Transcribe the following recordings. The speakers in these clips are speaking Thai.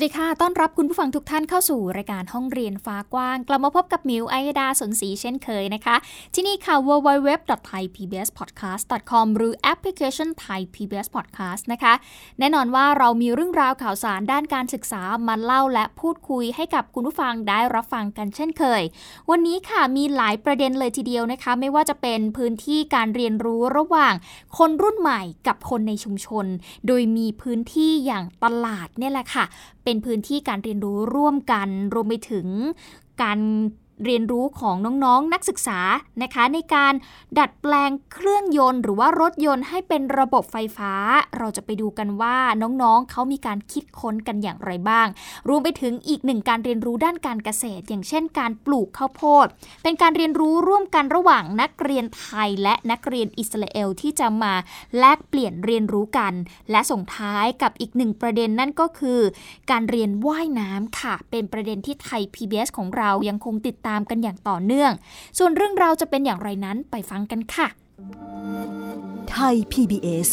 วัสดีค่ะ ต้อนรับคุณผู้ฟังทุกท่านเข้าสู่รายการห้องเรียนฟ้ากว้าง กลับมาพบกับมิวไอดาสนศรีเช่นเคยนะคะ ที่นี่ค่ะ www.thaipbspodcast.com หรือแอปพลิเคชัน Thai PBS Podcast นะคะ แน่นอนว่าเรามีเรื่องราวข่าวสารด้านการศึกษามาเล่าและพูดคุยให้กับคุณผู้ฟังได้รับฟังกันเช่นเคย วันนี้ค่ะมีหลายประเด็นเลยทีเดียวนะคะ ไม่ว่าจะเป็นพื้นที่การเรียนรู้ระหว่าง คนรุ่นใหม่กับคนในชุมชน โดยมีพื้นที่อย่างตลาดเนี่ยแหละค่ะเป็นพื้นที่การเรียนรู้ร่วมกัน รวมไปถึงการ เรียนรู้ของน้องๆนนักศึกษานะคะ ในการดัดแปลงเครื่องยนต์ หรือว่ารถยนต์ให้เป็นระบบไฟฟ้า เราจะไปดูกันว่าน้องๆเขามีการคิดค้นกันอย่างไรบ้าง รวมไปถึงอีกหนึ่งการเรียนรู้ด้านการเกษตร อย่างเช่น การปลูกข้าวโพด เป็นการเรียนรู้ร่วมกันระหว่างนักเรียนไทยและนักเรียนอิสราเอลที่จะมาแลกเปลี่ยนเรียนรู้กัน และส่งท้ายกับอีกหนึ่งประเด็นนั่นก็คือ การเรียนว่ายน้ำค่ะ เป็นประเด็นที่ไทย PBS ของเรายังคงติดตามามกันอย่างต่อเนื่อง ส่วนเรื่องราวจะเป็นอย่างไรนั้นไปฟังกันค่ะ ไทย PBS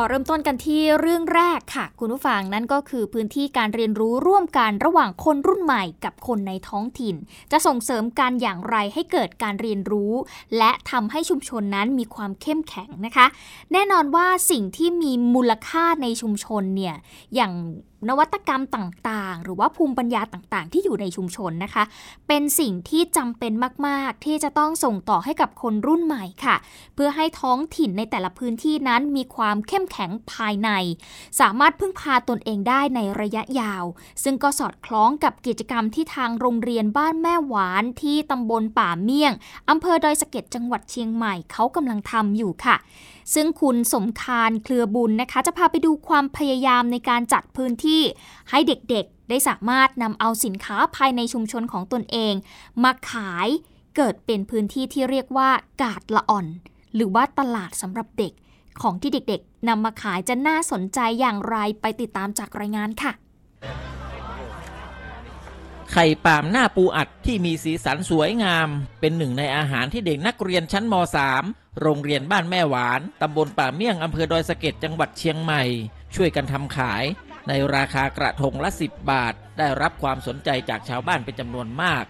อเริ่มต้นกันที่เรื่องแรกค่ะ คุณผู้ฟังนั่นก็คือพื้นที่การเรียนรู้ร่วมกันระหว่างคนรุ่นใหม่กับคนในท้องถิ่น จะส่งเสริมการอย่างไรให้เกิดการเรียนรู้ และทำให้ชุมชนนั้นมีความเข้มแข็งนะคะ แน่นอนว่าสิ่งที่มีมูลค่าในชุมชนเนี่ยอย่าง นวัตกรรมต่างๆ หรือว่าภูมิปัญญาต่างๆ ที่อยู่ในชุมชนนะคะ เป็นสิ่งที่จำเป็นมากๆ ที่จะต้องส่งต่อให้กับคนรุ่นใหม่ค่ะ เพื่อให้ท้องถิ่นในแต่ละพื้นที่นั้นมีความเข้มแข็งภายใน สามารถพึ่งพาตนเองได้ในระยะยาว ซึ่งก็สอดคล้องกับกิจกรรมที่ทางโรงเรียนบ้านแม่หวานที่ตำบลป่าเมี่ยงอำเภอดอยสะเก็ดจังหวัดเชียงใหม่เขากำลังทำอยู่ค่ะ ซึ่งคุณสมคารเครือบุญนะคะ จะพาไปดูความพยายามในการจัดพื้นที่ให้เด็กๆ ได้สามารถนำเอาสินค้าภายในชุมชนของตนเอง มาขายเกิดเป็นพื้นที่ที่เรียกว่ากาดละอ่อน หรือว่าตลาดสำหรับเด็กของที่เด็กๆนำมาขายจะน่าสนใจอย่างไรไปติดตามจากรายงานค่ะ ไข่ปามหน้าปูอัดที่มีสีสันสวยงาม เป็นหนึ่งในอาหารที่เด็กนักเรียนชั้นม .3 โรงเรียนบ้านแม่หวาน ตำบลป่าเมี่ยง อำเภอดอยสะเก็ดจังหวัดเชียงใหม่ ช่วยกันทำขาย ในราคากระทงละ 10 บาท ได้รับความสนใจจากชาวบ้านเป็นจำนวนมาก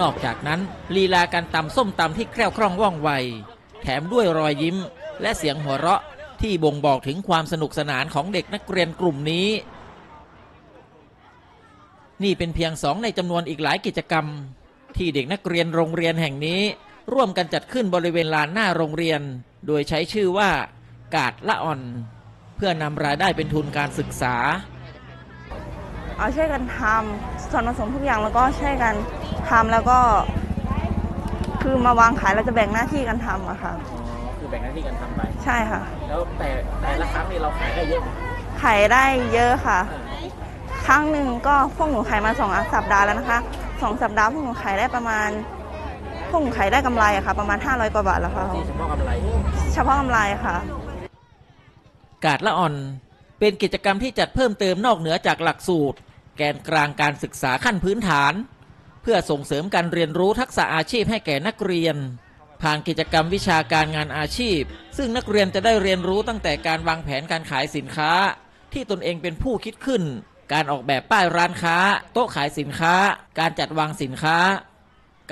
นอกจากนั้นลีลาการตำส้มตำที่แคล่วคล่องว่องไว แถมด้วยรอยยิ้ม และเสียงหัวเราะที่บ่งบอกถึงความสนุกสนานของเด็กนักเรียนกลุ่มนี้ นี่เป็นเพียงสองในจำนวนอีกหลายกิจกรรม ที่เด็กนักเรียนโรงเรียนแห่งนี้ ร่วมกันจัดขึ้นบริเวณลานหน้าโรงเรียน โดยใช้ชื่อว่า กาดละอ่อน เพื่อนำรายได้เป็นทุนการศึกษา เอาช่วยกันทำส่วนผสมทุกอย่างแล้วก็ช่วยกันทำแล้วก็ คือมาวางขายเราจะแบ่งหน้าที่กันทำอะค่ะคือแบ่งหน้าที่กันทำไป ใช่ค่ะ แล้วแต่แต่ละครั้งนี่เราขายได้เยอะขายได้เยอะค่ะ ครั้งหนึ่งก็พวกหนูขายมาสองสัปดาห์แล้วนะคะสองสัปดาห์พวกหนูขายได้ประมาณพวกหนูขายได้กำไรอะค่ะ ประมาณ 500 กว่าบาทแล้วค่ะเฉพาะกำไรเฉพาะกำไรค่ะ กาดละอ่อนเป็นกิจกรรมที่จัดเพิ่มเติมนอกเหนือจากหลักสูตร แกนกลางการศึกษาขั้นพื้นฐาน เพื่อส่งเสริมการเรียนรู้ทักษะอาชีพให้แก่นักเรียน ผ่านกิจกรรมวิชาการงานอาชีพ ซึ่งนักเรียนจะได้เรียนรู้ตั้งแต่การวางแผนการขายสินค้า ที่ตนเองเป็นผู้คิดขึ้น การออกแบบป้ายร้านค้า โต๊ะขายสินค้า การจัดวางสินค้า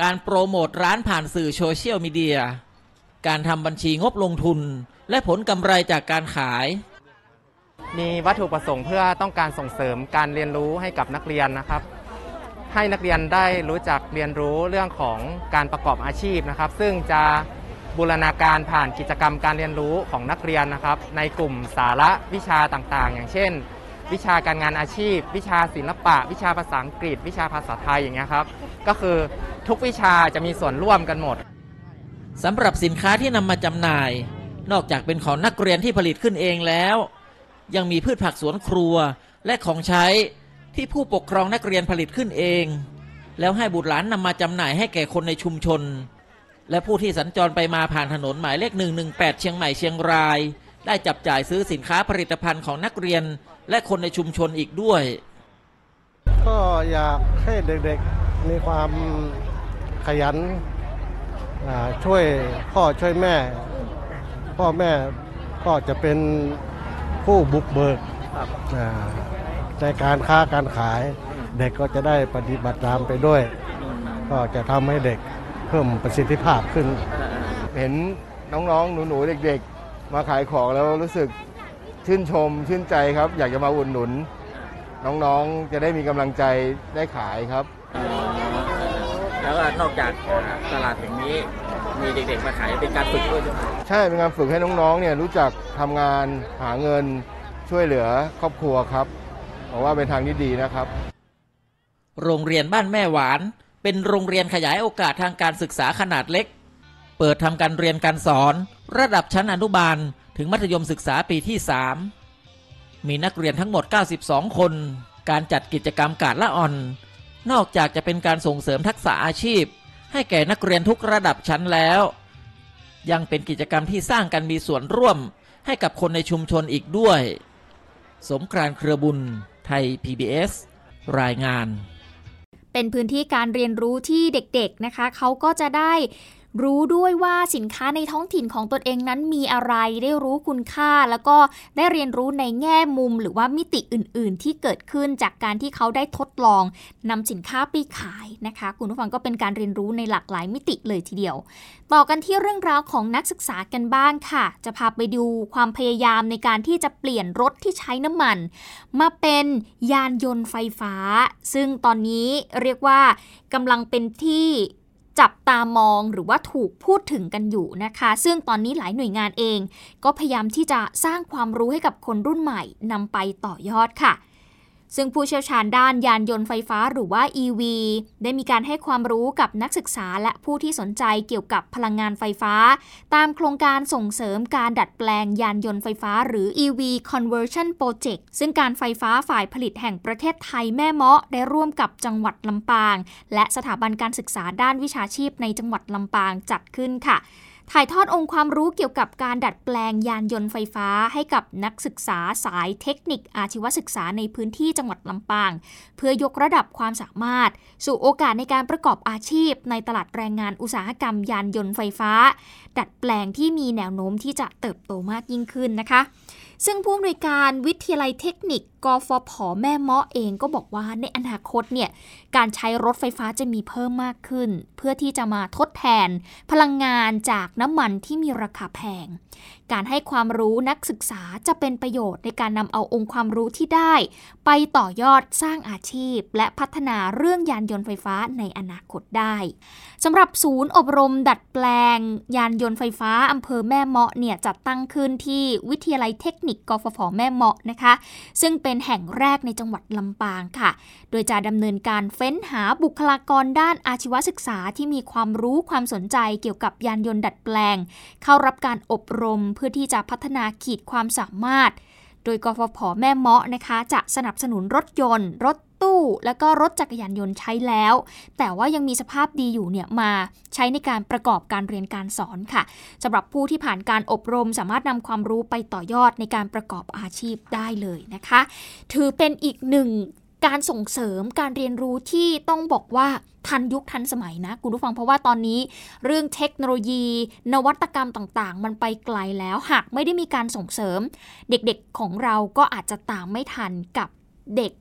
การโปรโมทร้านผ่านสื่อโซเชียลมีเดีย การทำบัญชีงบลงทุน และผลกำไรจากการขาย มีวัตถุประสงค์เพื่อต้องการส่งเสริมการเรียนรู้ให้กับนักเรียนนะครับ ให้นักเรียนได้รู้จักเรียนรู้เรื่องของการประกอบอาชีพนะครับ ซึ่งจะบูรณาการผ่านกิจกรรมการเรียนรู้ของนักเรียนนะครับ ในกลุ่มสาระวิชาต่างๆ อย่างเช่น วิชาการงานอาชีพ วิชาศิลปะ วิชาภาษาอังกฤษ วิชาภาษาไทยอย่างเงี้ยครับก็คือทุกวิชาจะมีส่วนร่วมกันหมดสำหรับสินค้าที่นำมาจำหน่าย นอกจากเป็นของนักเรียนที่ผลิตขึ้นเองแล้ว ยังมีพืชผักสวนครัวและของใช้ที่ผู้ปกครองนักเรียนผลิตขึ้นเอง แล้วให้บุตรหลานนำมาจำหน่ายให้แก่คนในชุมชน และผู้ที่สัญจรไปมาผ่านถนนหมายเลข 118 เชียงใหม่เชียงราย ได้จับจ่ายซื้อสินค้าผลิตภัณฑ์ของนักเรียน และคนในชุมชนอีกด้วย ก็อยากให้เด็กๆมีความขยันอ่าช่วยพ่อช่วยแม่ พ่อแม่ก็จะเป็นผู้บุกเบิกอ่าในการค้าการขาย เด็กก็จะได้ปฏิบัติตามไปด้วย ก็จะทำให้เด็กเพิ่มประสิทธิภาพขึ้น เห็นน้องๆ หนูๆ เด็กๆ มาขายของแล้วรู้สึก ชื่นชมชื่นใจครับ อยากจะมาอุดหนุน น้องๆจะได้มีกำลังใจได้ขายครับ แล้วนอกจากตลาดแห่งนี้มีเด็กๆมาขายเป็นการฝึกด้วยใช่ไหมใช่เป็นการฝึกให้น้องๆเนี่ยรู้จักทำงานหาเงินช่วยเหลือครอบครัวครับบอกว่าเป็นทางที่ดีนะครับ โรงเรียนบ้านแม่หวาน เป็นโรงเรียนขยายโอกาสทางการศึกษาขนาดเล็ก เปิดทำการเรียนการสอน ระดับชั้นอนุบาล ถึงมัธยมศึกษาปีที่ 3 มีนักเรียนทั้งหมด 92 คน การจัดกิจกรรมกาดละอ่อน นอกจากจะเป็นการส่งเสริมทักษะอาชีพ ให้แก่นักเรียนทุกระดับชั้นแล้ว ยังเป็นกิจกรรมที่สร้างกันมีส่วนร่วมให้กับคนในชุมชนอีกด้วย สมกรานเครือบุญ ไทย PBS รายงาน เป็นพื้นที่การเรียนรู้ที่เด็กๆนะคะ เขาก็จะได้ รู้ด้วยว่าสินค้าในท้องถิ่นของตนเองนั้นมีอะไร ได้รู้คุณค่า แล้วก็ได้เรียนรู้ในแง่มุม หรือว่ามิติอื่น ๆ ที่เกิดขึ้นจากการที่เขาได้ทดลองนำสินค้าไปขายนะคะ คุณผู้ฟังก็เป็นการเรียนรู้ในหลากหลายมิติเลยทีเดียว ต่อกันที่เรื่องราวของนักศึกษากันบ้างค่ะ จะพาไปดูความพยายามในการที่จะเปลี่ยนรถที่ใช้น้ำมัน มาเป็นยานยนต์ไฟฟ้า ซึ่งตอนนี้เรียกว่ากำลังเป็นที่ จับตามองหรือว่าถูกพูดถึงกันอยู่นะคะ ซึ่งตอนนี้หลายหน่วยงานเอง ก็พยายามที่จะสร้างความรู้ให้กับคนรุ่นใหม่นำไปต่อยอดค่ะ ซึ่งผู้เชี่ยวชาญด้านยานยนต์ไฟฟ้าหรือว่า EV ได้มีการให้ความรู้กับนักศึกษาและผู้ที่สนใจเกี่ยวกับพลังงานไฟฟ้า ตามโครงการส่งเสริมการดัดแปลงยานยนต์ไฟฟ้าหรือ EV Conversion Project ซึ่งการไฟฟ้าฝ่ายผลิตแห่งประเทศไทยแม่เมาะได้ร่วมกับจังหวัดลำปาง และสถาบันการศึกษาด้านวิชาชีพในจังหวัดลำปางจัดขึ้นค่ะ ถ่ายทอดองค์ความรู้เกี่ยวกับการดัดแปลงยานยนต์ไฟฟ้าให้กับนักศึกษาสายเทคนิคอาชีวศึกษาในพื้นที่จังหวัดลำปาง เพื่อยกระดับความสามารถ สู่โอกาสในการประกอบอาชีพ ในตลาดแรงงานอุตสาหกรรมยานยนต์ไฟฟ้า ดัดแปลงที่มีแนวโน้มที่จะเติบโตมากยิ่งขึ้นนะคะ ซึ่งผู้อำนวยการวิทยาลัยเทคนิคกฟผแม่เมาะเองก็บอกว่าในอนาคตเนี่ยการใช้รถไฟฟ้าจะมีเพิ่มมากขึ้น เพื่อที่จะมาทดแทนพลังงานจากน้ำมันที่มีราคาแพงการให้ความรู้นักศึกษาจะเป็นประโยชน์ในการนำเอาองค์ความรู้ที่ได้ ไปต่อยอดสร้างอาชีพ และพัฒนาเรื่องยานยนต์ไฟฟ้าในอนาคตได้สำหรับศูนย์อบรมดัดแปลง ยานยนต์ไฟฟ้าอำเภอแม่เมาะเนี่ยจัดตั้งขึ้นที่วิทยาลัยเทคนิคกฟผแม่เมาะนะคะ ซึ่งเป็นแห่งแรกในจังหวัดลำปางค่ะ โดยจะดำเนินการเฟ้นหาบุคลากรด้านอาชีวศึกษาที่มีความรู้ความสนใจเกี่ยวกับยานยนต์ดัดแปลง เข้ารับการอบรมเพื่อที่จะพัฒนาขีดความสามารถ โดยกฟผแม่เมาะนะคะ จะสนับสนุนรถยนต์ รถตู้ และก็รถจักรยานยนต์ใช้แล้ว แต่ว่ายังมีสภาพดีอยู่เนี่ยมาใช้ในการประกอบการเรียนการสอนค่ะสำหรับผู้ที่ผ่านการอบรมสามารถนำความรู้ไปต่อยอดในการประกอบอาชีพได้เลยนะคะ ถือเป็นอีกหนึ่ง การส่งเสริมการเรียนรู้ที่ต้องบอกว่าทันยุคทันสมัยนะคุณผู้ฟังเพราะว่าตอนนี้ เรื่องเทคโนโลยี นวัตกรรมต่างๆ มันไปไกลแล้วหากไม่ได้มีการส่งเสริม เด็กๆของเราก็อาจจะตามไม่ทันกับเด็ก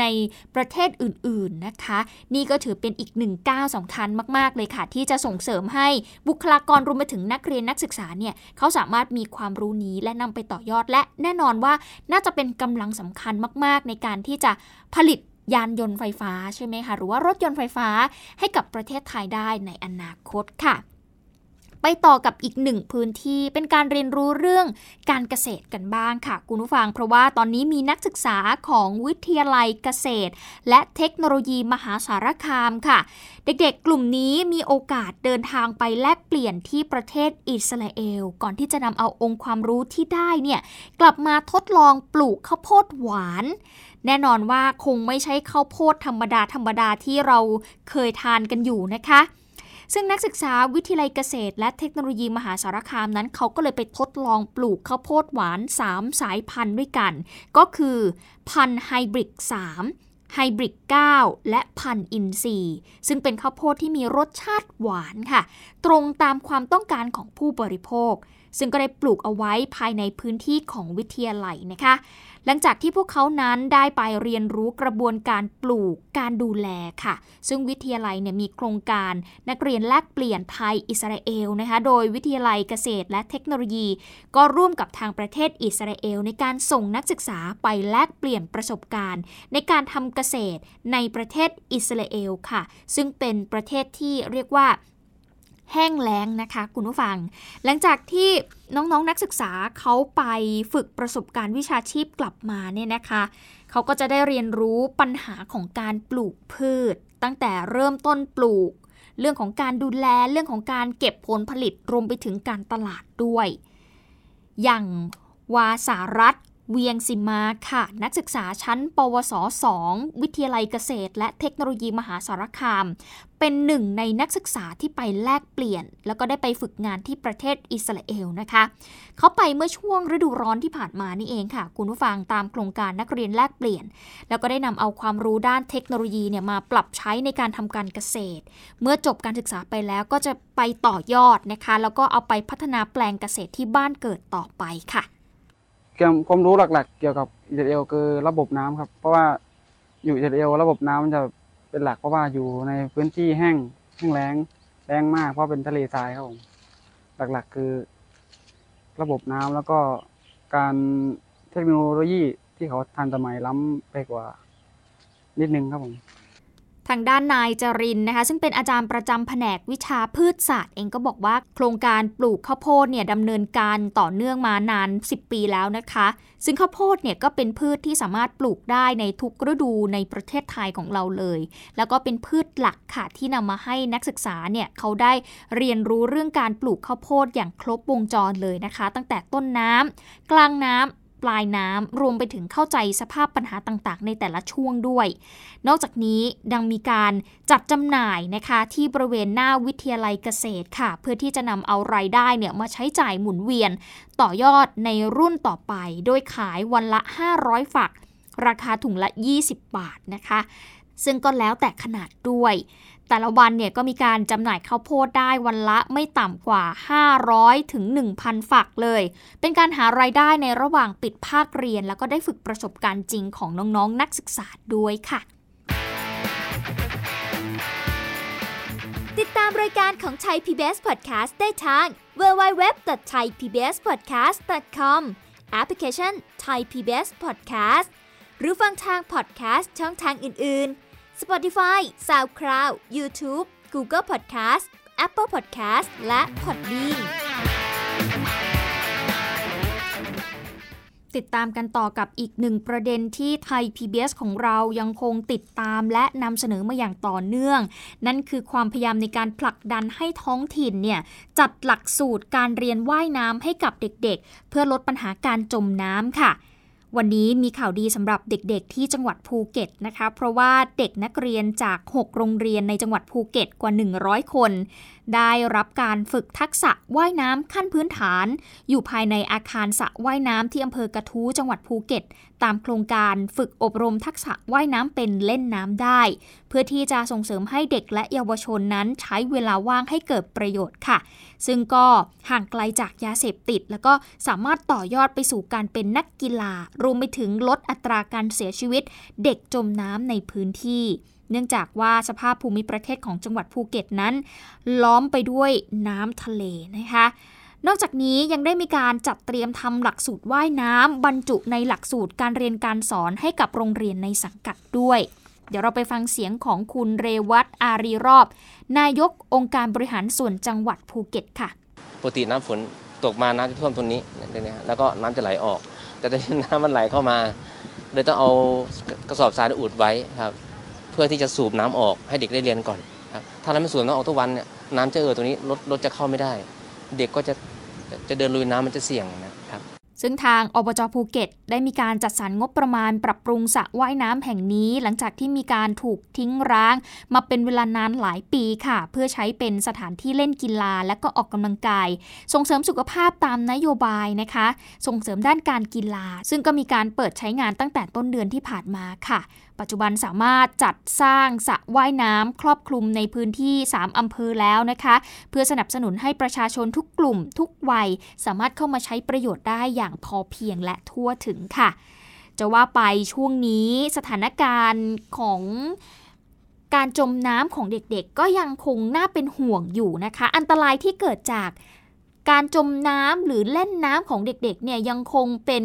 ในประเทศอื่นๆนะคะ นี่ก็ถือเป็นอีกหนึ่งก้าวสำคัญมากๆ เลยค่ะ ที่จะส่งเสริมให้บุคลากรรวมไปถึงนักเรียนนักศึกษาเนี่ยเขาสามารถมีความรู้นี้และนำไปต่อยอด และแน่นอนว่าน่าจะเป็นกำลังสำคัญมาก ๆ ในการที่จะผลิตยานยนต์ไฟฟ้าใช่ไหมคะหรือว่ารถยนต์ไฟฟ้าให้กับประเทศไทยได้ในอนาคตค่ะ ไปต่อกับอีกหนึ่งพื้นที่เป็นการเรียนรู้เรื่องการเกษตรกันบ้างค่ะ คุณผู้ฟัง เพราะว่าตอนนี้มีนักศึกษาของวิทยาลัยเกษตร และเทคโนโลยีมหาสารคามค่ะ เด็กๆ กลุ่มนี้มีโอกาสเดินทางไปแลกเปลี่ยนที่ประเทศอิสราเอล ก่อนที่จะนำเอาองค์ความรู้ที่ได้เนี่ยกลับมาทดลองปลูกข้าวโพดหวานแน่นอนว่าคงไม่ใช่ข้าวโพดธรรมดาธรรมดาที่เราเคยทานกันอยู่นะคะ ซึ่งนักศึกษาวิทยาลัยเกษตร และเทคโนโลยีมหาสารคามนั้น เขาก็เลยไปทดลองปลูกข้าวโพดหวาน 3 สายพันธุ์ด้วยกัน ก็คือพันธุ์ไฮบริด3ไฮบริด9 และพันธุ์อินทรีย์ ซึ่งเป็นข้าวโพดที่มีรสชาติหวานค่ะ ตรงตามความต้องการของผู้บริโภค ซึ่งก็ได้ปลูกเอาไว้ภายในพื้นที่ของวิทยาลัยนะคะ หลังจากที่พวกเขานั้นได้ไปเรียนรู้กระบวนการปลูกการดูแลค่ะ ซึ่งวิทยาลัยเนี่ยมีโครงการนักเรียนแลกเปลี่ยนไทยอิสราเอลนะคะ โดยวิทยาลัยเกษตรและเทคโนโลยี ก็ร่วมกับทางประเทศอิสราเอล ในการส่งนักศึกษาไปแลกเปลี่ยนประสบการณ์ ในการทำเกษตรในประเทศอิสราเอลค่ะ ซึ่งเป็นประเทศที่เรียกว่า แห้งแล้งนะคะคุณผู้ฟัง หลังจากที่น้องๆนนักศึกษาเขาไปฝึกประสบการณ์วิชาชีพกลับมาเนี่ยนะคะเขาก็จะได้เรียนรู้ปัญหาของการปลูกพืช ตั้งแต่เริ่มต้นปลูก เรื่องของการดูแลเรื่องของการเก็บผลผลิตรวมไปถึงการตลาดด้วย อย่างวาสารัต เวียงสิมาค่ะ นักศึกษาชั้น ปวส 2 วิทยาลัยเกษตร และเทคโนโลยีมหาสารคาม เป็นหนึ่งในนักศึกษาที่ไปแลกเปลี่ยน แล้วก็ได้ไปฝึกงานที่ประเทศอิสราเอลนะคะ เขาไปเมื่อช่วงฤดูร้อนที่ผ่านมานี่เองค่ะ คุณผู้ฟังตามโครงการนักเรียนแลกเปลี่ยน แล้วก็ได้นำเอาความรู้ด้านเทคโนโลยีเนี่ยมาปรับใช้ในการทำการเกษตร เมื่อจบการศึกษาไปแล้วก็จะไปต่อยอดนะคะ แล้วก็เอาไปพัฒนาแปลงเกษตรที่บ้านเกิดต่อไปค่ะ เกี่ยวความรู้หลักๆ เกี่ยวกับอิสราเอลคือระบบน้ำครับ เพราะว่าอยู่อิสราเอลระบบน้ำมันจะเป็นหลักเพราะว่าอยู่ในพื้นที่แห้งแห้งแล้งแล้งมาก เพราะเป็นทะเลทรายครับผมหลักๆ คือ ระบบน้ำแล้วก็การเทคโนโลยีที่เขาทันสมัยล้ำไปกว่า นิดนึงครับผม ทางด้านนายจรินนะคะ ซึ่งเป็นอาจารย์ประจำแผนกวิชาพืชศาสตร์ เองก็บอกว่าโครงการปลูกข้าวโพดเนี่ยดำเนินการต่อเนื่องมานาน 10 ปีแล้วนะคะ ซึ่งข้าวโพดเนี่ยก็เป็นพืชที่สามารถปลูกได้ในทุกฤดูในประเทศไทยของเราเลย แล้วก็เป็นพืชหลักค่ะที่นำมาให้นักศึกษาเนี่ยเขาได้เรียนรู้เรื่องการปลูกข้าวโพดอย่างครบวงจรเลยนะคะ ตั้งแต่ต้นน้ำกลางน้ำ ปลายน้ำรวมไปถึงเข้าใจสภาพปัญหาต่างๆ ในแต่ละช่วงด้วย นอกจากนี้ดังมีการจัดจำหน่ายนะคะที่บริเวณหน้าวิทยาลัยเกษตรค่ะ เพื่อที่จะนำเอารายได้เนี่ยมาใช้จ่ายหมุนเวียน ต่อยอดในรุ่นต่อไป โดยขายวันละ 500 ฝัก ราคาถุงละ 20 บาทนะคะ ซึ่งก็แล้วแต่ขนาดด้วย แต่ละวันเนี่ยก็มีการจำหน่ายข้าวโพดได้วันละไม่ต่ำกว่า 500 ถึง 1,000 ฝักเลย เป็นการหารายได้ในระหว่างปิดภาคเรียน แล้วก็ได้ฝึกประสบการณ์จริงของน้องๆนนักศึกษาด้วยค่ะ ติดตามรายการของไทย PBS Podcast ได้ทาง www.thaipbspodcast.com แอปพลิเคชัน Thai PBS Podcast หรือฟังทาง podcast ช่องทางอื่น ๆ Spotify SoundCloud YouTube Google Podcast Apple Podcast และ Podbean ติดตามกันต่อกับอีกหนึ่งประเด็นที่ไทย PBS ของเรายังคงติดตามและนำเสนอมาอย่างต่อเนื่อง นั่นคือความพยายามในการผลักดันให้ท้องถิ่นเนี่ยจัดหลักสูตรการเรียนว่ายน้ำให้กับเด็กๆ เพื่อลดปัญหาการจมน้ำค่ะ วันนี้มีข่าวดีสำหรับเด็กๆ ที่จังหวัดภูเก็ตนะคะ เพราะว่าเด็กนักเรียนจาก 6 โรงเรียนในจังหวัดภูเก็ตกว่า 100 คน ได้รับการฝึกทักษะว่ายน้ำขั้นพื้นฐาน อยู่ภายในอาคารสระว่ายน้ำที่อำเภอกระทู้จังหวัดภูเก็ต ตามโครงการฝึกอบรมทักษะว่ายน้ำเป็นเล่นน้ำได้ เพื่อที่จะส่งเสริมให้เด็กและเยาวชนนั้นใช้เวลาว่างให้เกิดประโยชน์ค่ะ ซึ่งก็ห่างไกลจากยาเสพติด แล้วก็สามารถต่อยอดไปสู่การเป็นนักกีฬารวมไปถึงลดอัตราการเสียชีวิต เด็กจมน้ำในพื้นที่ เนื่องจากว่าสภาพภูมิประเทศของจังหวัดภูเก็ตนั้น ล้อมไปด้วยน้ำทะเลนะคะนอกจากนี้ยังได้มีการจัดเตรียมทำหลักสูตรว่ายน้ำบรรจุในหลักสูตรการเรียนการสอนให้กับโรงเรียนในสังกัดด้วย เดี๋ยวเราไปฟังเสียงของคุณเรวัตอารีรอบ นายกองค์การบริหารส่วนจังหวัดภูเก็ตค่ะปกติน้ำฝนตกมาน้ำจะท่วมตรงนี้แล้วก็น้ำจะไหลออก แต่ตอนนี้น้ำมันไหลเข้ามาเลยต้องเอากระสอบทรายอุดไว้ครับ เพื่อที่จะสูบน้ำออกให้เด็กได้เรียนก่อนครับถ้าเราไม่สูบน้ำออกทุกวันเนี่ยน้ำจะเอ่อตรงนี้รถรถจะเข้าไม่ได้ เด็กก็จะจะเดินลุยน้ำมันจะเสี่ยงนะครับซึ่งทางอบจภูเก็ต ได้มีการจัดสรรงบประมาณปรับปรุงสระว่ายน้ำแห่งนี้ หลังจากที่มีการถูกทิ้งร้าง มาเป็นเวลานานหลายปีค่ะ เพื่อใช้เป็นสถานที่เล่นกีฬาและก็ออกกำลังกาย ส่งเสริมสุขภาพตามนโยบายนะคะ ส่งเสริมด้านการกีฬา ซึ่งก็มีการเปิดใช้งานตั้งแต่ต้นเดือนที่ผ่านมาค่ะ ปัจจุบันสามารถจัดสร้างสระว่ายน้ำครอบคลุมในพื้นที่ 3 อำเภอแล้วนะคะ เพื่อสนับสนุนให้ประชาชนทุกกลุ่ม ทุกวัย สามารถเข้ามาใช้ประโยชน์ได้อย่างพอเพียงและทั่วถึงค่ะ จะว่าไปช่วงนี้สถานการณ์ของการจมน้ำของเด็กๆ ก็ยังคงน่าเป็นห่วงอยู่นะคะ อันตรายที่เกิดจาก การจมน้ำหรือเล่นน้ำของเด็กๆเนี่ยยังคงเป็น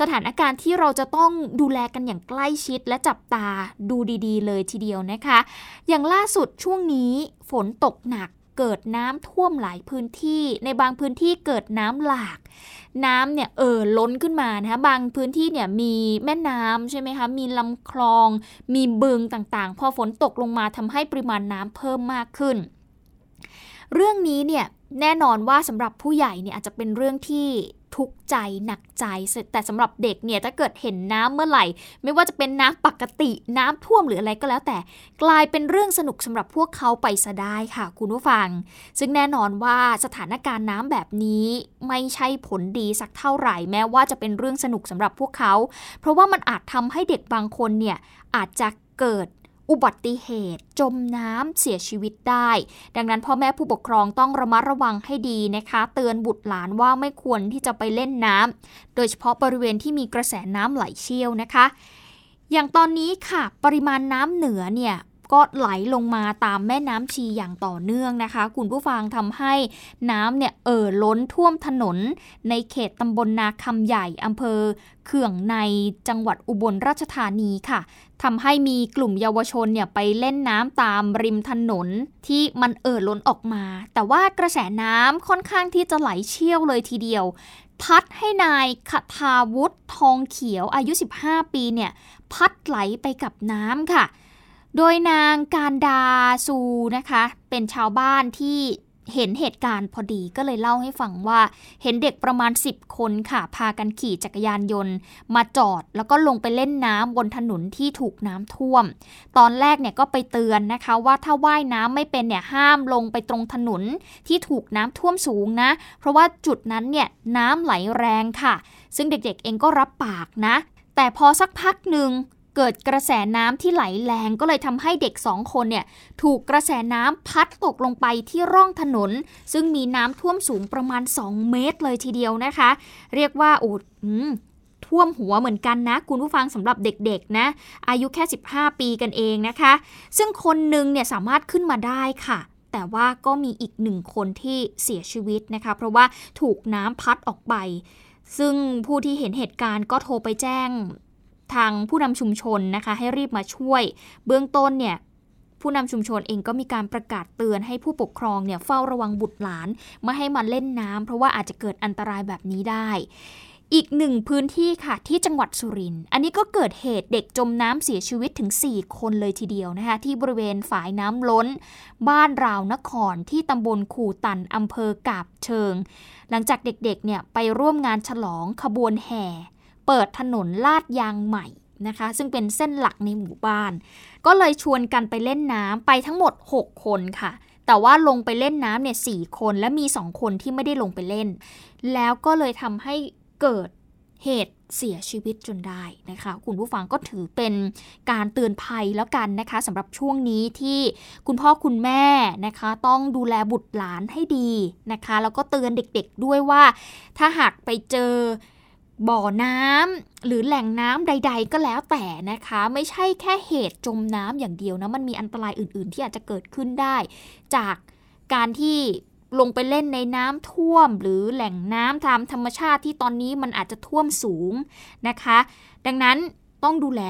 สถานการณ์ที่เราจะต้องดูแลกันอย่างใกล้ชิดและจับตาดูดีๆ เลยทีเดียวนะคะ อย่างล่าสุดช่วงนี้ฝนตกหนักเกิดน้ำท่วมหลายพื้นที่ในบางพื้นที่เกิดน้ำหลาก น้ำเนี่ยเอ่อล้นขึ้นมานะคะบางพื้นที่เนี่ยมีแม่น้ำใช่ไหมคะมีลำคลอง มีบึงต่างๆ พอฝนตกลงมาทำให้ปริมาณน้ำเพิ่มมากขึ้น เรื่องนี้เนี่ย แน่นอนว่าสำหรับผู้ใหญ่เนี่ยอาจจะเป็นเรื่องที่ทุกใจหนักใจ แต่สำหรับเด็กเนี่ยถ้าเกิดเห็นน้ำเมื่อไหร่ ไม่ว่าจะเป็นน้ำปกติน้ำท่วมหรืออะไรก็แล้ว แต่กลายเป็นเรื่องสนุกสำหรับพวกเขาไปซะได้ค่ะ คุณผู้ฟัง ซึ่งแน่นอนว่าสถานการณ์น้ำแบบนี้ไม่ใช่ผลดีสักเท่าไหร่ แม้ว่าจะเป็นเรื่องสนุกสำหรับพวกเขา เพราะว่ามันอาจทำให้เด็กบางคนเนี่ยอาจจะเกิด อุบัติเหตุ จมน้ำเสียชีวิตได้ ดังนั้นพ่อแม่ผู้ปกครองต้องระมัดระวังให้ดีนะคะ เตือนบุตรหลานว่าไม่ควรที่จะไปเล่นน้ำโดยเฉพาะบริเวณที่มีกระแสน้ำไหลเชี่ยวนะคะ อย่างตอนนี้ค่ะ ปริมาณน้ำเหนือเนี่ย ก็ไหลลงมาตามแม่น้ำชีอย่างต่อเนื่องนะคะ คุณผู้ฟังทำให้น้ำเนี่ยเอ่อล้นท่วมถนน ในเขตตำบลนาคำใหญ่อำเภอเขื่องในจังหวัดอุบลราชธานีค่ะทำให้มีกลุ่มเยาวชนเนี่ยไปเล่นน้ำตามริมถนนที่มันเอ่อล้นออกมา แต่ว่ากระแสน้ำค่อนข้างที่จะไหลเชี่ยวเลยทีเดียว พัดให้นายคทาวุฒิทองเขียวอายุ 15 ปีเนี่ย พัดไหลไปกับน้ำค่ะ โดยนางการดาซูนะคะ เป็นชาวบ้านที่เห็นเหตุการณ์พอดีก็เลยเล่าให้ฟังว่า เห็นเด็กประมาณ 10 คนค่ะ พากันขี่จักรยานยนต์ มาจอดแล้วก็ลงไปเล่นน้ำบนถนนที่ถูกน้ำท่วม ตอนแรกเนี่ยก็ไปเตือนนะคะ ว่าถ้าว่ายน้ำไม่เป็นเนี่ยห้ามลงไปตรงถนนที่ถูกน้ำท่วมสูงนะ เพราะว่าจุดนั้นเนี่ยน้ำไหลแรงค่ะ ซึ่งเด็กๆเองก็รับปากนะ แต่พอสักพักหนึ่ง เกิดกระแสน้ำที่ไหลแรงก็เลยทำให้เด็กสองคนเนี่ยถูกกระแสน้ำพัดตกลงไปที่ร่องถนน ซึ่งมีน้ำท่วมสูงประมาณ 2 เมตรเลยทีเดียวนะคะ เรียกว่าโอ้ท่วมหัวเหมือนกันนะ คุณผู้ฟังสำหรับเด็กๆนะ อายุแค่ 15 ปีกันเองนะคะ ซึ่งคนหนึ่งเนี่ยสามารถขึ้นมาได้ค่ะแต่ว่าก็มีอีกหนึ่งคนที่เสียชีวิตนะคะ เพราะว่าถูกน้ำพัดออกไป ซึ่งผู้ที่เห็นเหตุการณ์ก็โทรไปแจ้ง ทางผู้นำชุมชนนะคะ ให้รีบมาช่วย เบื้องต้นเนี่ยผู้นำชุมชนเองก็มีการประกาศเตือนให้ผู้ปกครองเนี่ยเฝ้าระวังบุตรหลานไม่ให้มาเล่นน้ำเพราะว่าอาจจะเกิดอันตรายแบบนี้ได้ อีกหนึ่งพื้นที่ค่ะที่จังหวัดสุรินทร์อันนี้ก็เกิดเหตุเด็กจมน้ำเสียชีวิตถึง 4 คนเลยทีเดียวนะคะ ที่บริเวณฝายน้ำล้น บ้านราวนครที่ตำบลคูตันอำเภอกาบเชิง หลังจากเด็กๆเนี่ยไปร่วมงานฉลองขบวนแห่ เปิดถนนลาดยางใหม่นะคะ ซึ่งเป็นเส้นหลักในหมู่บ้าน ก็เลยชวนกันไปเล่นน้ำไปทั้งหมด 6 คนค่ะ แต่ว่าลงไปเล่นน้ำเนี่ยสคนและมี 2 คนที่ไม่ได้ลงไปเล่น แล้วก็เลยทำให้เกิดเหตุเสียชีวิตจนได้นะคะ คุณผู้ฟังก็ถือเป็นการเตือนภัยแล้วกันนะคะสำหรับช่วงนี้ที่คุณพ่อคุณแม่นะคะ ต้องดูแลบุตรหลานให้ดีนะคะ แล้วก็เตือนเด็กๆด้วยว่า ถ้าหากไปเจอ บ่อน้ำหรือแหล่งน้ำใด ๆ ก็แล้วแต่นะคะ ไม่ใช่แค่เหตุจมน้ำอย่างเดียวนะ มันมีอันตรายอื่น ๆ ที่อาจจะเกิดขึ้นได้ จากการที่ลงไปเล่นในน้ำท่วม หรือแหล่งน้ำตามธรรมชาติที่ตอนนี้มันอาจจะท่วมสูงนะคะ ดังนั้นต้องดูแล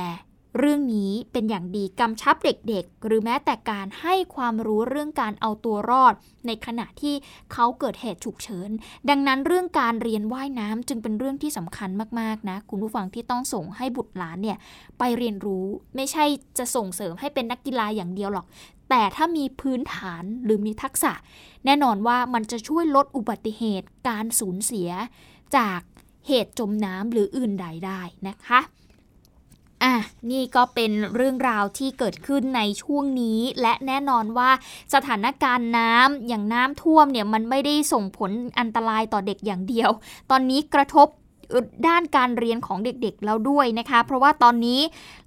เรื่องนี้เป็นอย่างดีกำชับเด็กๆ หรือแม้แต่การให้ความรู้เรื่องการเอาตัวรอด ในขณะที่เขาเกิดเหตุฉุกเฉิน ดังนั้นเรื่องการเรียนว่ายน้ำจึงเป็นเรื่องที่สำคัญมากๆนะ คุณผู้ฟังที่ต้องส่งให้บุตรหลานเนี่ยไปเรียนรู้ไม่ใช่จะส่งเสริมให้เป็นนักกีฬาอย่างเดียวหรอก แต่ถ้ามีพื้นฐานหรือมีทักษะ แน่นอนว่ามันจะช่วยลดอุบัติเหตุการสูญเสีย จากเหตุจมน้ำหรืออื่นใดได้นะคะ อะนี่ก็เป็นเรื่องราวที่เกิดขึ้นในช่วงนี้ และแน่นอนว่าสถานการณ์น้ำอย่างน้ำท่วมเนี่ยมันไม่ได้ส่งผลอันตรายต่อเด็กอย่างเดียว ตอนนี้กระทบ ด้านการเรียนของเด็กๆแล้วด้วยนะคะ เพราะว่าตอนนี้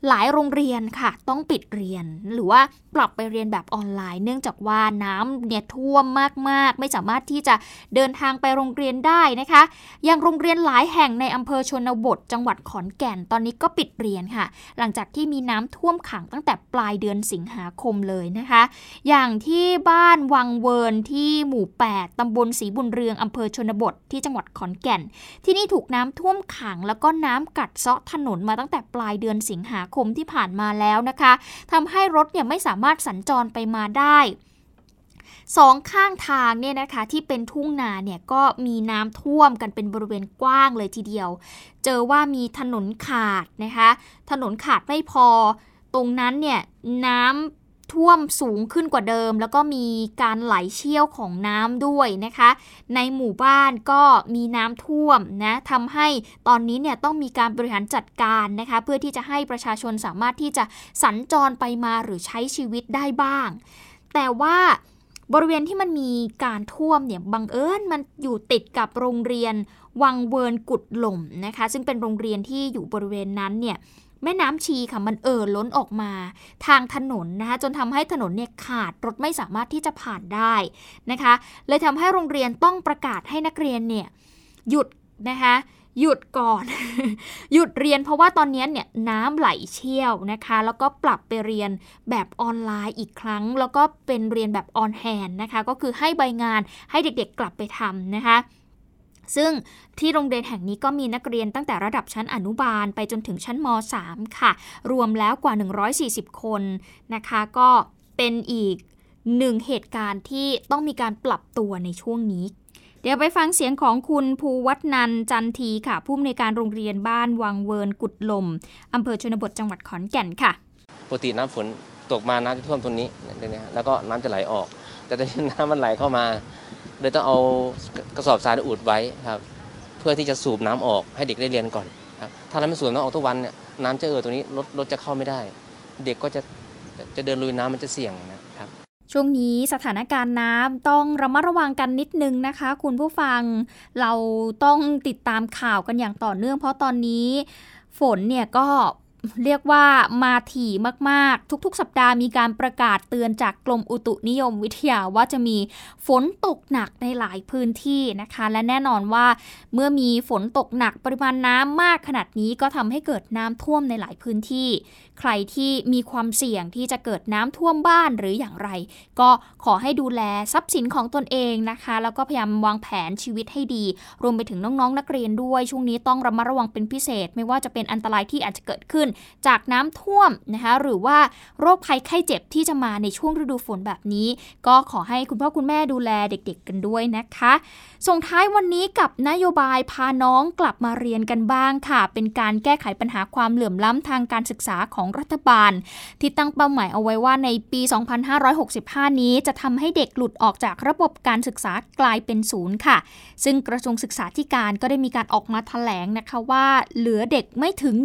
หลายโรงเรียนค่ะ ต้องปิดเรียน หรือว่าปรับไปเรียนแบบออนไลน์ เนื่องจากว่าน้ำเนี่ยท่วมมากๆ ไม่สามารถที่จะเดินทางไปโรงเรียนได้นะคะอย่างโรงเรียนหลายแห่งในอำเภอชนบท จังหวัดขอนแก่นตอนนี้ก็ปิดเรียนค่ะ หลังจากที่มีน้ำท่วมขังตั้งแต่ปลายเดือนสิงหาคมเลยนะคะ อย่างที่บ้านวังเวินที่หมู่ 8ตำบลศรีบุญเรืองอำเภอชนบทที่จังหวัดขอนแก่น ที่นี่ถูกน้ำท่วมขังแล้วก็น้ำกัดเซาะถนนมาตั้งแต่ปลายเดือนสิงหาคมที่ผ่านมาแล้วนะคะทำให้รถเนี่ยไม่สามารถสัญจรไปมาได้สองข้างทางเนี่ยนะคะที่เป็นทุ่งนาเนี่ยก็มีน้ำท่วมกันเป็นบริเวณกว้างเลยทีเดียว เจอว่ามีถนนขาดนะคะ ถนนขาดไม่พอ ตรงนั้นเนี่ยน้ำ ท่วมสูงขึ้นกว่าเดิม แล้วก็มีการไหลเชี่ยวของน้ำด้วยนะคะ ในหมู่บ้านก็มีน้ำท่วมนะทำให้ตอนนี้เนี่ยต้องมีการบริหารจัดการนะคะ เพื่อที่จะให้ประชาชนสามารถที่จะสัญจรไปมาหรือใช้ชีวิตได้บ้าง แต่ว่าบริเวณที่มันมีการท่วมเนี่ยบังเอิญมันอยู่ติดกับโรงเรียนวังเวิร์นกุดหล่มนะคะ ซึ่งเป็นโรงเรียนที่อยู่บริเวณนั้นเนี่ย แม่น้ำชีค่ะมันเอ่อล้นออกมา ทางถนนนะคะจนทำให้ถนนเนี่ยขาดรถไม่สามารถที่จะผ่านได้นะคะ เลยทำให้โรงเรียนต้องประกาศให้นักเรียนเนี่ยหยุดนะคะหยุดก่อน หยุดเรียนเพราะว่าตอนนี้เนี่ยน้ำไหลเชี่ยวนะคะ แล้วก็ปรับไปเรียนแบบออนไลน์อีกครั้ง แล้วก็เป็นเรียนแบบ on hand นะคะ ก็คือให้ใบงานให้เด็กๆกลับไปทำนะคะ ซึ่งที่โรงเรียนแห่งนี้ก็มีนักเรียนตั้งแต่ระดับชั้นอนุบาลไปจนถึงชั้นม .3 ค่ะ รวมแล้วกว่า 140 คนนะคะ ก็เป็นอีกหนึ่งเหตุการณ์ที่ต้องมีการปรับตัวในช่วงนี้ เดี๋ยวไปฟังเสียงของคุณภูวัฒนันจันทีค่ะ ผู้อำนวยการโรงเรียนบ้านวังเวินกุดลมอำเภอชนบทจังหวัดขอนแก่นค่ะ ปกติน้ำฝนตกมาน้ำจะท่วมตรงนี้แล้วก็น้ำจะไหลออก แต่ตอนนี้น้ำมันไหลเข้ามา เลยต้องเอากระสอบทรายอุดไว้ครับ เพื่อที่จะสูบน้ำออกให้เด็กได้เรียนก่อนครับถ้าเราไม่สูบน้ำออกทุกวันเนี่ยน้ำจะเอ่อตรงนี้รถรถจะเข้าไม่ได้ เด็กก็จะจะเดินลุยน้ำมันจะเสี่ยงนะครับช่วงนี้สถานการณ์น้ำต้องระมัดระวังกันนิดนึงนะคะ คุณผู้ฟังเราต้องติดตามข่าวกันอย่างต่อเนื่อง เพราะตอนนี้ฝนเนี่ยก็ เรียกว่ามาถี่มากๆ ทุกๆ สัปดาห์มีการประกาศเตือนจากกรมอุตุนิยมวิทยาว่าจะมีฝนตกหนักในหลายพื้นที่นะคะ และแน่นอนว่าเมื่อมีฝนตกหนักปริมาณน้ำมากขนาดนี้ก็ทำให้เกิดน้ำท่วมในหลายพื้นที่ ใครที่มีความเสี่ยงที่จะเกิดน้ำท่วมบ้านหรืออย่างไร ก็ขอให้ดูแลทรัพย์สินของตนเองนะคะ แล้วก็พยายามวางแผนชีวิตให้ดี รวมไปถึงน้องๆ นักเรียนด้วยช่วงนี้ต้องระมัดระวังเป็นพิเศษ ไม่ว่าจะเป็นอันตรายที่อาจจะเกิดขึ้นจากน้ำท่วมนะคะหรือว่าโรคภัยไข้เจ็บที่จะมาในช่วงฤดูฝนแบบนี้ ก็ขอให้คุณพ่อคุณแม่ดูแลเด็กๆกันด้วยนะคะ ส่งท้ายวันนี้กับนโยบายพาน้องกลับมาเรียนกันบ้างค่ะ เป็นการแก้ไขปัญหาความเหลื่อมล้ำทางการศึกษาของรัฐบาล ที่ตั้งเป้าหมายเอาไว้ว่าในปี 2565 นี้จะทำให้เด็กหลุดออกจากระบบการศึกษากลายเป็นศูนย์ค่ะ ซึ่งกระทรวงศึกษาธิการก็ได้มีการออกมาแถลงนะคะว่าเหลือเด็กไม่ถึง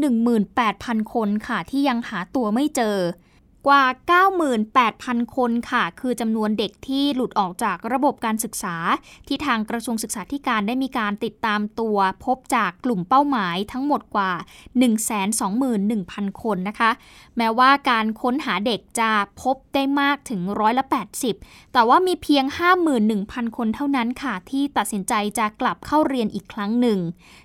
18,000คนค่ะที่ยังหาตัวไม่เจอ กว่า 98,000 คนค่ะ คือจำนวนเด็กที่หลุดออกจากระบบการศึกษา ที่ทางกระทรวงศึกษาธิการได้มีการติดตามตัว พบจากกลุ่มเป้าหมายทั้งหมดกว่า 121,000 คนนะคะ แม้ว่าการค้นหาเด็กจะพบได้มากถึงร้อยละ 80 แต่ว่ามีเพียง 51,000 คนเท่านั้นค่ะ ที่ตัดสินใจจะกลับเข้าเรียนอีกครั้งหนึ่ง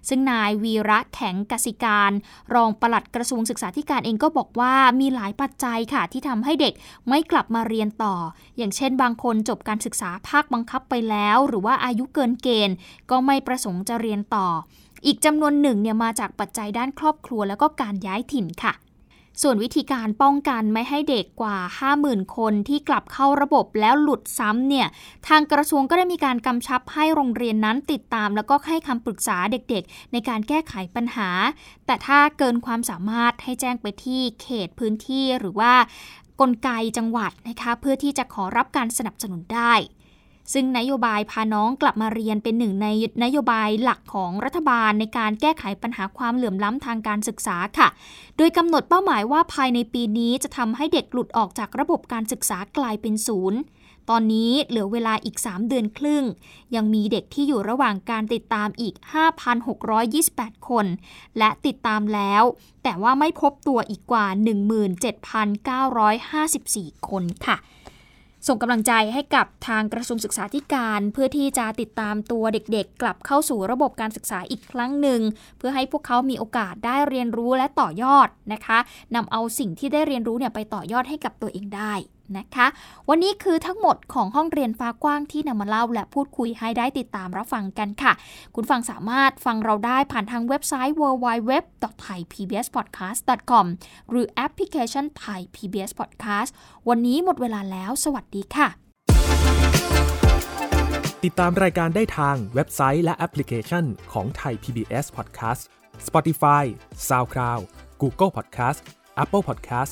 ซึ่งนายวีระแข็งกสิการ รองปลัดกระทรวงศึกษาธิการเองก็บอกว่ามีหลายปัจจัยค่ะที่ทำให้เด็กไม่กลับมาเรียนต่อ อย่างเช่นบางคนจบการศึกษาภาคบังคับไปแล้ว หรือว่าอายุเกินเกณฑ์ ก็ไม่ประสงค์จะเรียนต่อ อีกจำนวนหนึ่งเนี่ยมาจากปัจจัยด้านครอบครัวแล้วก็การย้ายถิ่นค่ะ ส่วนวิธีการป้องกันไม่ให้เด็กกว่า 50,000 คนที่กลับเข้าระบบแล้วหลุดซ้ำเนี่ย ทางกระทรวงก็ได้มีการกำชับให้โรงเรียนนั้นติดตาม แล้วก็ให้คำปรึกษาเด็กๆ ในการแก้ไขปัญหา แต่ถ้าเกินความสามารถให้แจ้งไปที่เขตพื้นที่หรือว่ากลไกจังหวัดนะคะเพื่อที่จะขอรับการสนับสนุนได้ ซึ่งนโยบายพาน้องกลับมาเรียนเป็นหนึ่งในนโยบายหลักของรัฐบาลในการแก้ไขปัญหาความเหลื่อมล้ำทางการศึกษาค่ะ โดยกำหนดเป้าหมายว่าภายในปีนี้จะทำให้เด็กหลุดออกจากระบบการศึกษากลายเป็นศูนย์ตอนนี้เหลือเวลาอีก 3 เดือนครึ่ง ยังมีเด็กที่อยู่ระหว่างการติดตามอีก 5,628 คน และติดตามแล้ว แต่ว่าไม่พบตัวอีกกว่า 17,954 คนค่ะ ส่งกำลังใจให้กับทางกระทรวงศึกษาธิการ เพื่อที่จะติดตามตัวเด็กๆ กลับเข้าสู่ระบบการศึกษาอีกครั้งหนึ่ง เพื่อให้พวกเขามีโอกาสได้เรียนรู้และต่อยอดนะคะนำเอาสิ่งที่ได้เรียนรู้เนี่ยไปต่อยอดให้กับตัวเองได้ นะคะ วันนี้คือทั้งหมดของห้องเรียนฟ้ากว้างที่นำมาเล่า และพูดคุยให้ได้ติดตามรับฟังกันค่ะ คุณฟังสามารถฟังเราได้ผ่านทางเว็บไซต์ www.thaipbspodcast.com หรือแอปพลิเคชัน Thai PBS Podcast วันนี้หมดเวลาแล้ว สวัสดีค่ะ ติดตามรายการได้ทางเว็บไซต์และแอปพลิเคชันของ Thai PBS Podcast Spotify SoundCloud Google Podcast Apple Podcast